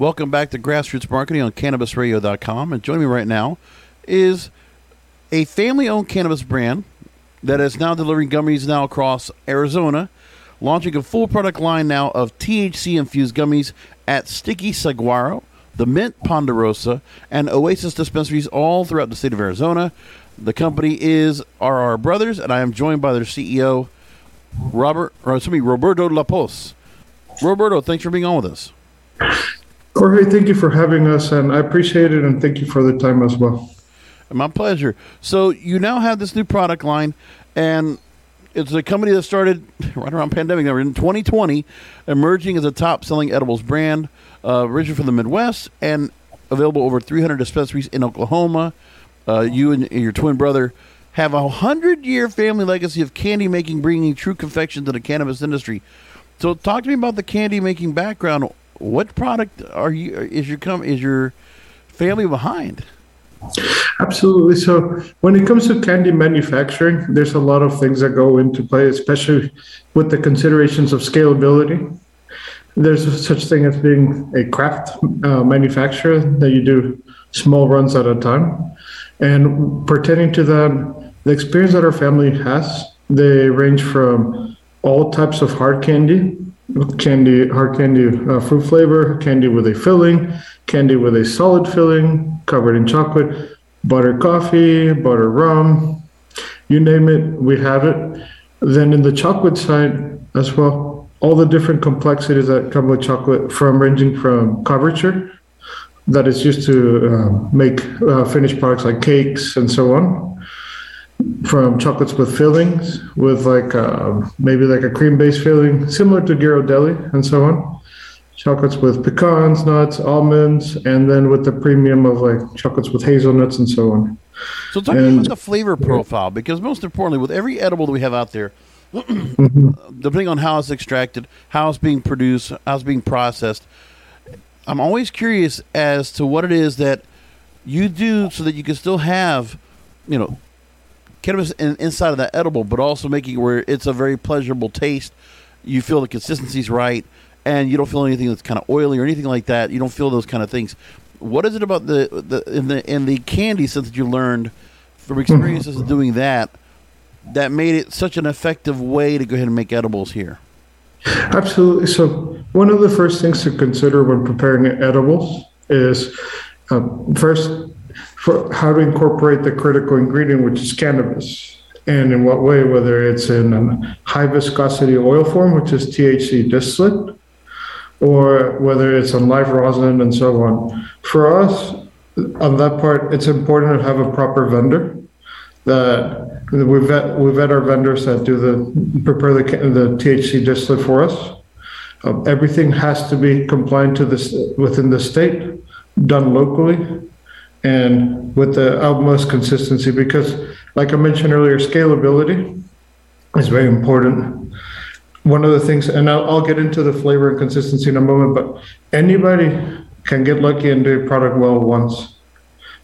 Welcome back to Grassroots Marketing on CannabisRadio.com. And joining me right now is a family owned cannabis brand that is now delivering gummies now across Arizona, launching a full product line now of THC infused gummies at Sticky Saguaro, the Mint Ponderosa, and Oasis dispensaries all throughout the state of Arizona. The company is RR Brothers, and I am joined by their CEO, Robert, or excuse me, Roberto Lapos. Roberto, thanks for being on with us. Jorge, thank you for having us, and I appreciate it, and thank you for the time as well. My pleasure. So you now have this new product line, and it's a company that started right around pandemic in 2020, emerging as a top-selling edibles brand, uh, originally from the Midwest, and available over 300 dispensaries in Oklahoma. Uh, you and your twin brother have a hundred-year family legacy of candy making, bringing true confection to the cannabis industry. So, talk to me about the candy making background what product are you is your come is your family behind? Absolutely. So when it comes to candy manufacturing, there's a lot of things that go into play, especially with the considerations of scalability. There's such thing as being a craft uh, manufacturer that you do small runs at a time. And pertaining to that, the experience that our family has, they range from all types of hard candy candy, hard candy uh, fruit flavor, candy with a filling, candy with a solid filling covered in chocolate, butter coffee, butter rum, you name it, we have it. Then in the chocolate side as well, all the different complexities that come with chocolate, from ranging from couverture that is used to uh, make uh, finished products like cakes and so on, from chocolates with fillings, with like uh, maybe like a cream based filling, similar to Ghirardelli and so on. Chocolates with pecans, nuts, almonds, and then with the premium of like chocolates with hazelnuts and so on. So, talk and, about the flavor profile because most importantly, with every edible that we have out there, mm-hmm. depending on how it's extracted, how it's being produced, how it's being processed, I'm always curious as to what it is that you do so that you can still have, you know, cannabis in, inside of that edible, but also making it where it's a very pleasurable taste. You feel the consistency's right, and you don't feel anything that's kind of oily or anything like that. You don't feel those kind of things. What is it about the the in the in the candy sense that you learned from experiences of doing that that made it such an effective way to go ahead and make edibles here? Absolutely. So one of the first things to consider when preparing edibles is uh, first for how to incorporate the critical ingredient, which is cannabis, and in what way, whether it's in a high viscosity oil form, which is THC distillate, or whether it's on live rosin and so on. For us, on that part, it's important to have a proper vendor that we vet, we vet our vendors that do the prepare the, the THC distillate for us. Um, everything has to be compliant to this within the state, done locally, and with the utmost consistency because like i mentioned earlier scalability is very important. One of the things and I'll, I'll, get into the flavor and consistency in a moment but anybody can get lucky and do a product well once.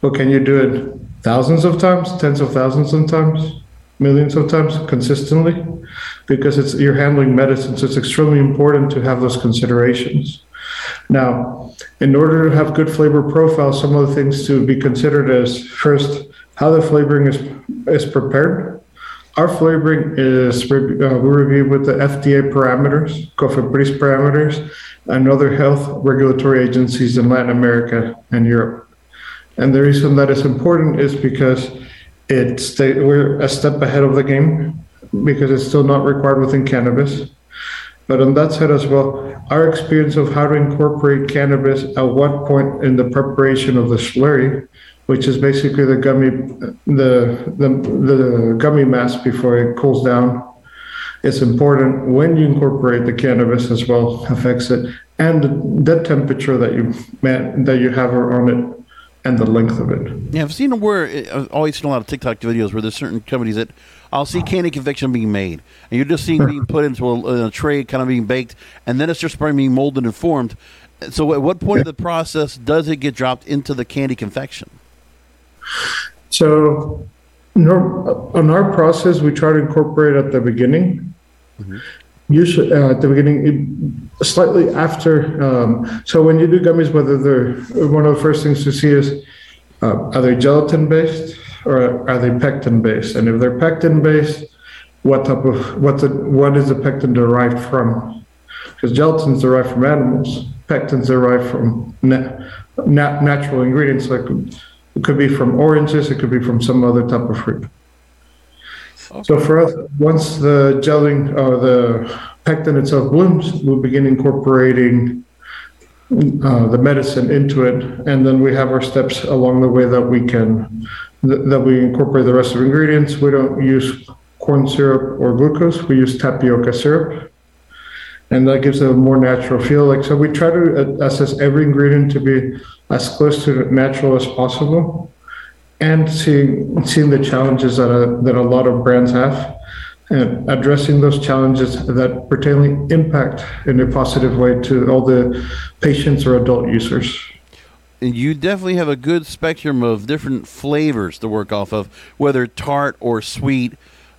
But can you do it thousands of times tens of thousands of times millions of times consistently? Because it's you're handling medicine so it's extremely important to have those considerations now, in order to have good flavor profile, some of the things to be considered is first how the flavoring is is prepared. our flavoring is uh, we review with the FDA parameters, COFEPRIS parameters, and other health regulatory agencies in Latin America and Europe. And the reason that is important is because it's we're a step ahead of the game because it's still not required within cannabis. But on that side as well, our experience of how to incorporate cannabis at what point in the preparation of the slurry, which is basically the gummy, the the, the gummy mass before it cools down, it's important when you incorporate the cannabis as well affects it, and the temperature that you that you have on it and the length of it. Yeah, I've seen where uh, I've always seen a lot of TikTok videos where there's certain companies that I'll see candy confection being made, and you're just seeing being put into a, a, tray, kind of being baked, and then it's just being molded and formed. So, at what point of the process does it get dropped into the candy confection? So, on our process, we try to incorporate at the beginning. Mm-hmm usually uh, at the beginning, slightly after. Um, so when you do gummies, whether they're one of the first things to see is uh, are they gelatin based or are they pectin based? And if they're pectin based, what type of what the what is the pectin derived from? Because gelatin is derived from animals, pectin's derived from na- na- natural ingredients. Like it could be from oranges, it could be from some other type of fruit. Okay. So for us, once the gelling or uh, the pectin itself blooms, we'll begin incorporating uh, the medicine into it, and then we have our steps along the way that we can th- that we incorporate the rest of the ingredients. We don't use corn syrup or glucose; we use tapioca syrup, and that gives it a more natural feel. Like so, we try to assess every ingredient to be as close to natural as possible and seeing seeing the challenges that a, that a lot of brands have and addressing those challenges that pertainly impact in a positive way to all the patients or adult users. And you definitely have a good spectrum of different flavors to work off of, whether tart or sweet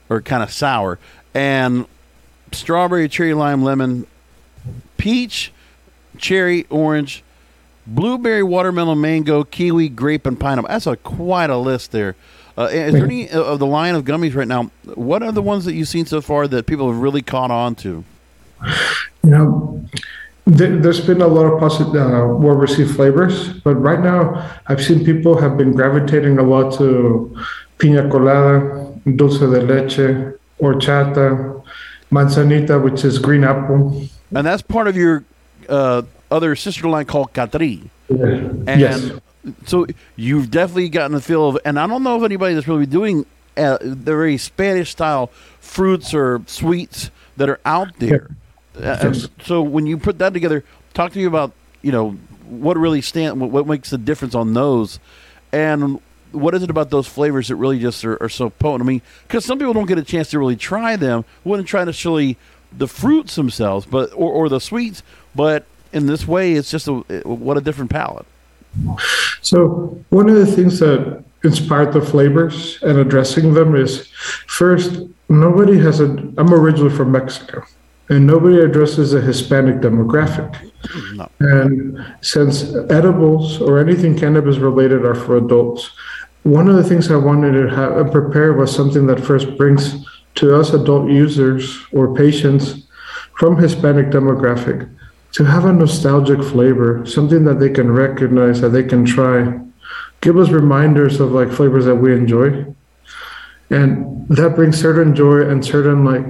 or kind of sour. And strawberry, cherry, lime, lemon, peach, cherry, orange, blueberry, watermelon, mango, kiwi, grape, and pineapple. That's a quite a list there. Uh, is there any of the line of gummies right now? What are the ones that you've seen so far that people have really caught on to? You know, there's been a lot of positive, uh, well received flavors, but right now I've seen people have been gravitating a lot to pina colada, dulce de leche, horchata, manzanita, which is green apple. And that's part of your uh, other sister line called Catri. Yeah. And yes. So you've definitely gotten the feel of, and I don't know if anybody that's really doing uh, the very Spanish style fruits or sweets that are out there. Uh, so when you put that together, talk to me about you know what really stand, what makes the difference on those, and what is it about those flavors that really just are, are so potent? I mean, because some people don't get a chance to really try them, wouldn't try necessarily the fruits themselves, but or, or the sweets, but in this way, it's just a what a different palate. So one of the things that inspired the flavors and addressing them is first, nobody has a. I'm originally from Mexico, and nobody addresses a Hispanic demographic. No. And since edibles or anything cannabis related are for adults, one of the things I wanted to have, prepare was something that first brings to us adult users or patients from Hispanic demographic to have a nostalgic flavor, something that they can recognize, that they can try. Give us reminders of like flavors that we enjoy. And that brings certain joy and certain like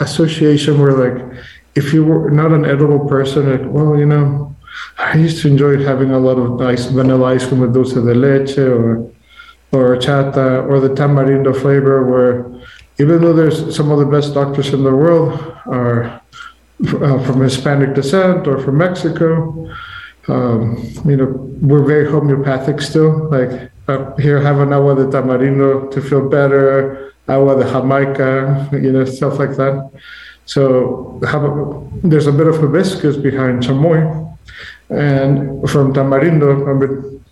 association where like if you were not an edible person, like, well, you know, I used to enjoy having a lot of nice vanilla ice cream with dulce de leche or horchata or the tamarindo flavor where even though there's some of the best doctors in the world are uh, from Hispanic descent or from Mexico. Um, you know, we're very homeopathic still. Like uh, here, have an agua de tamarindo to feel better, agua de Jamaica, you know, stuff like that. So have, there's a bit of hibiscus behind chamoy, and from tamarindo, I mean,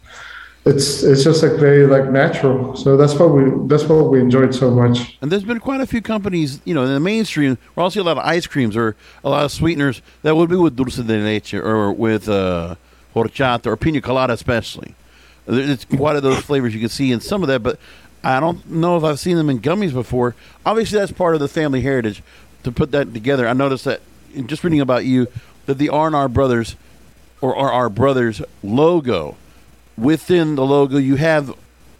it's it's just like very like natural. So that's what we that's what we enjoyed so much. And there's been quite a few companies, you know, in the mainstream. We're also a lot of ice creams or a lot of sweeteners that would be with dulce de leche or with uh, horchata or pina colada, especially. It's quite of those flavors you can see in some of that, but I don't know if I've seen them in gummies before. Obviously, that's part of the family heritage. To put that together, I noticed that in just reading about you that the R and R Brothers or R Brothers logo within the logo you have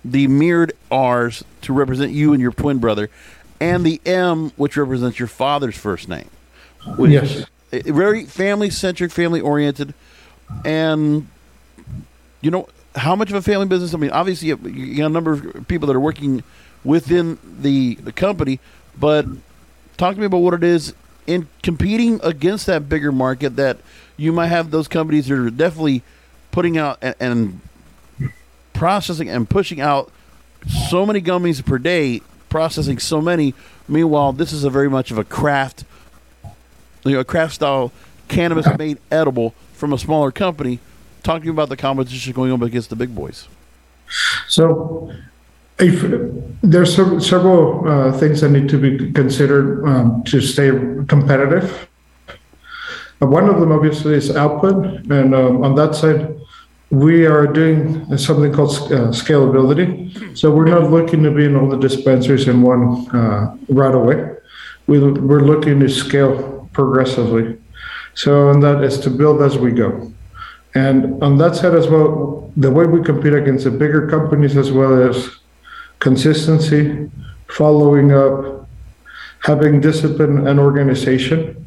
the mirrored R's to represent you and your twin brother, and the M which represents your father's first name. yes, very family centric, family oriented, and you know how much of a family business? I mean, obviously, you, got a number of people that are working within the, the company, but talk to me about what it is in competing against that bigger market that you might have those companies that are definitely putting out and, and processing and pushing out so many gummies per day, processing so many. Meanwhile, this is a very much of a craft, you know, a craft style cannabis made edible from a smaller company talking about the competition going on against the big boys. So, if there's several uh, things that need to be considered um, to stay competitive. Uh, one of them, obviously, is output, and um, on that side, we are doing something called uh, scalability. So we're not looking to be in all the dispensaries in one uh, right away. We, we're looking to scale progressively. So, and that is to build as we go. And on that side as well, the way we compete against the bigger companies as well as consistency, following up, having discipline and organization.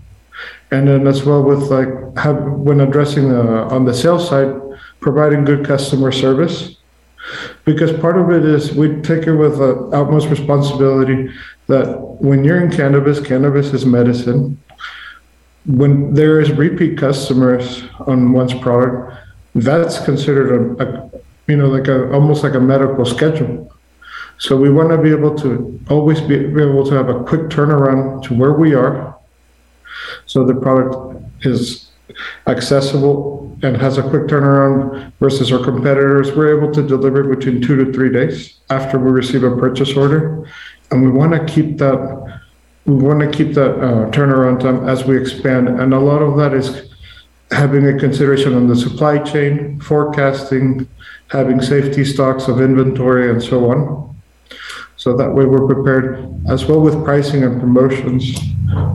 And then as well with like have, when addressing the, on the sales side, providing good customer service. Because part of it is we take it with the utmost responsibility that when you're in cannabis, cannabis is medicine when there is repeat customers on one's product, that's considered a, a you know like a almost like a medical schedule. So we want to be able to always be, be able to have a quick turnaround to where we are, so the product is accessible and has a quick turnaround versus our competitors. We're able to deliver between two to three days after we receive a purchase order, and we want to keep that we want to keep that uh, turnaround time as we expand. And a lot of that is having a consideration on the supply chain, forecasting, having safety stocks of inventory, and so on. So that way we're prepared as well with pricing and promotions.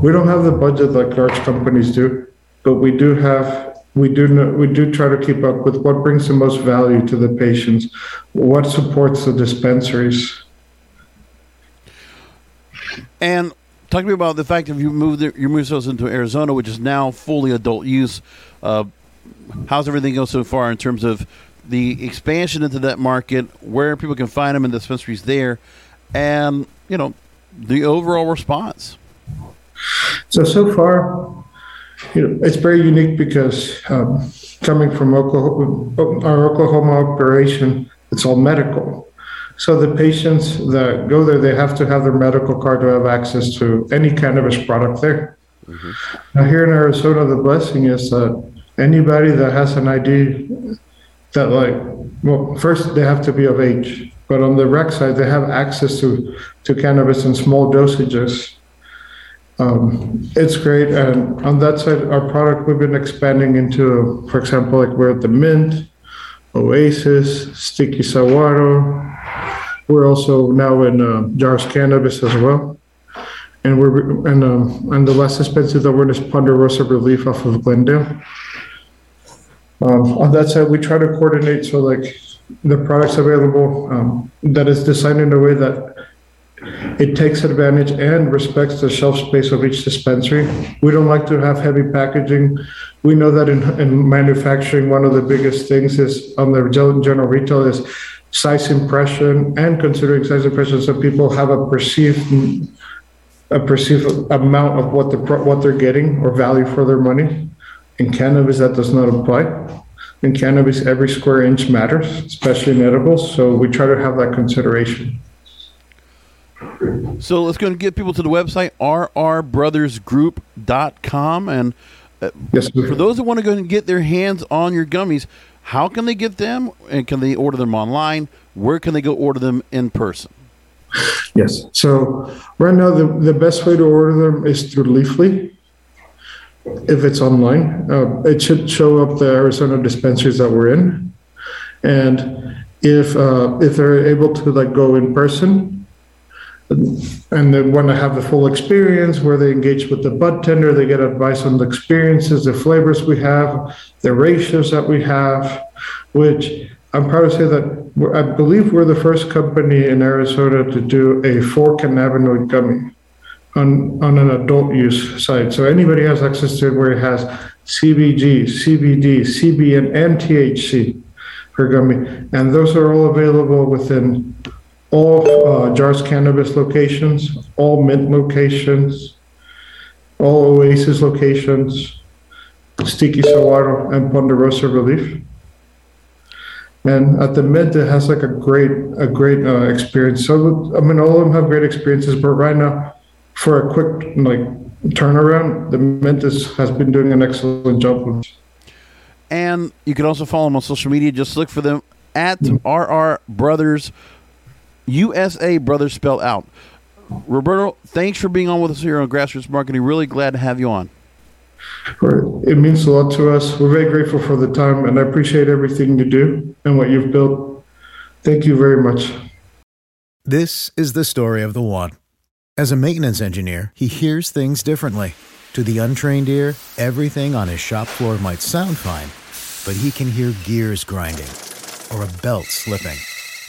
We don't have the budget like large companies do, but we do have we do know, we do try to keep up with what brings the most value to the patients, what supports the dispensaries. And talk to me about the fact that you moved you moved us into Arizona, which is now fully adult use. Uh, how's everything go so far in terms of the expansion into that market, where people can find them in the dispensaries there, and you know the overall response? So so far, you know, it's very unique because um, coming from Oklahoma, our Oklahoma operation, it's all medical. So the patients that go there, they have to have their medical card to have access to any cannabis product there. Mm-hmm. Now here in Arizona, the blessing is that anybody that has an ID that like, well, first they have to be of age, but on the rec side, they have access to, to cannabis in small dosages. Um, it's great. And on that side, our product, we've been expanding into, for example, like we're at the Mint, Oasis, Sticky Saguaro, we're also now in uh, Jars Cannabis as well. And we're and um, and the last expensive that we're in is Ponderosa Relief off of Glendale. Um, on that side, we try to coordinate so like the products available um, that is designed in a way that it takes advantage and respects the shelf space of each dispensary. We don't like to have heavy packaging. We know that in, in manufacturing, one of the biggest things is on the general retail is size impression and considering size impression so people have a perceived a perceived amount of what the what they're getting or value for their money in cannabis that does not apply in cannabis every square inch matters especially in edibles so we try to have that consideration so let's go and get people to the website rrbrothersgroup.com and uh, yes, for those that want to go and get their hands on your gummies how can they get them? And can they order them online? Where can they go order them in person? Yes. So right now, the, the best way to order them is through Leafly. If it's online, uh, it should show up the Arizona dispensaries that we're in. And if uh, if they're able to like go in person and they want to have the full experience where they engage with the bud tender they get advice on the experiences the flavors we have the ratios that we have which i'm proud to say that i believe we're the first company in arizona to do a four cannabinoid gummy on, on an adult use site. So anybody has access to it where it has cbg cbd cbn and thc per gummy. And those are all available within all uh, Jars Cannabis locations, all Mint locations, all Oasis locations, Sticky Saguaro, and Ponderosa Relief. And at the Mint, it has like a great, a great uh, experience. So I mean, all of them have great experiences, but right now, for a quick like turnaround, the Mint is, has been doing an excellent job. And you can also follow them on social media. Just look for them at RR Brothers USA Brothers spelled out. Roberto, thanks for being on with us here on Grassroots Marketing. Really glad to have you on. It means a lot to us. We're very grateful for the time, and I appreciate everything you do and what you've built. Thank you very much. This is the story of the one. As a maintenance engineer, he hears things differently. To the untrained ear, everything on his shop floor might sound fine, but he can hear gears grinding or a belt slipping.